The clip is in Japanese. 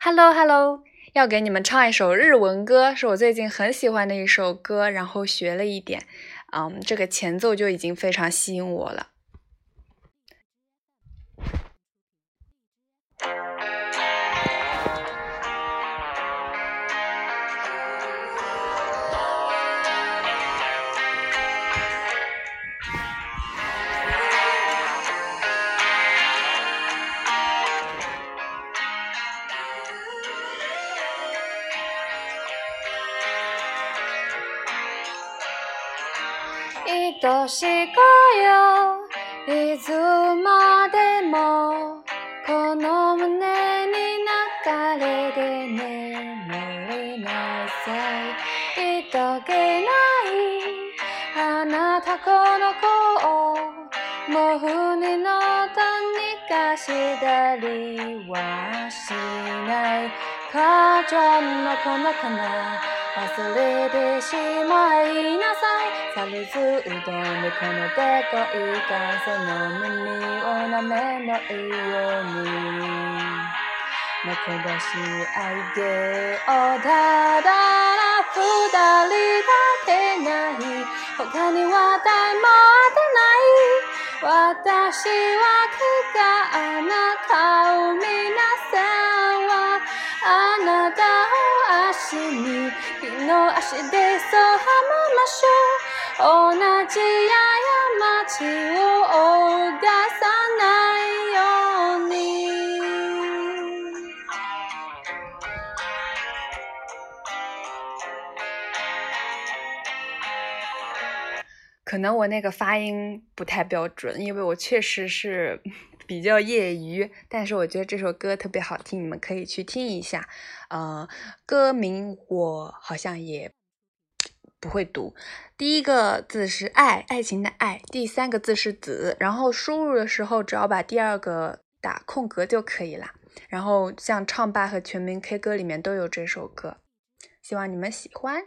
Hello Hello，要给你们唱一首日文歌，是我最近很喜欢的一首歌，然后学了一点，嗯，这个前奏就已经非常吸引我了。愛し子よ。いつまでもこの胸に流れで眠れなさい。とけない。あなたこの子をもう船のとにかしたりはしない。母ちゃんのこのかな忘れてしまい。さいされずうどんでこのでかい感想の耳を舐めないように泣き出し愛でをただ二人だけない他には誰も当てない私は気があなたを皆さんはあなたを足に日の足でそうはまましょう。可能我那个发音不太标准，因为我确实是比较业余，但是我觉得这首歌特别好听，你们可以去听一下。呃，歌名我好像也不会读，第一个字是爱，爱情的爱，第三个字是子，然后输入的时候只要把第二个打空格就可以了。然后像唱吧和全民 K 歌里面都有这首歌，希望你们喜欢。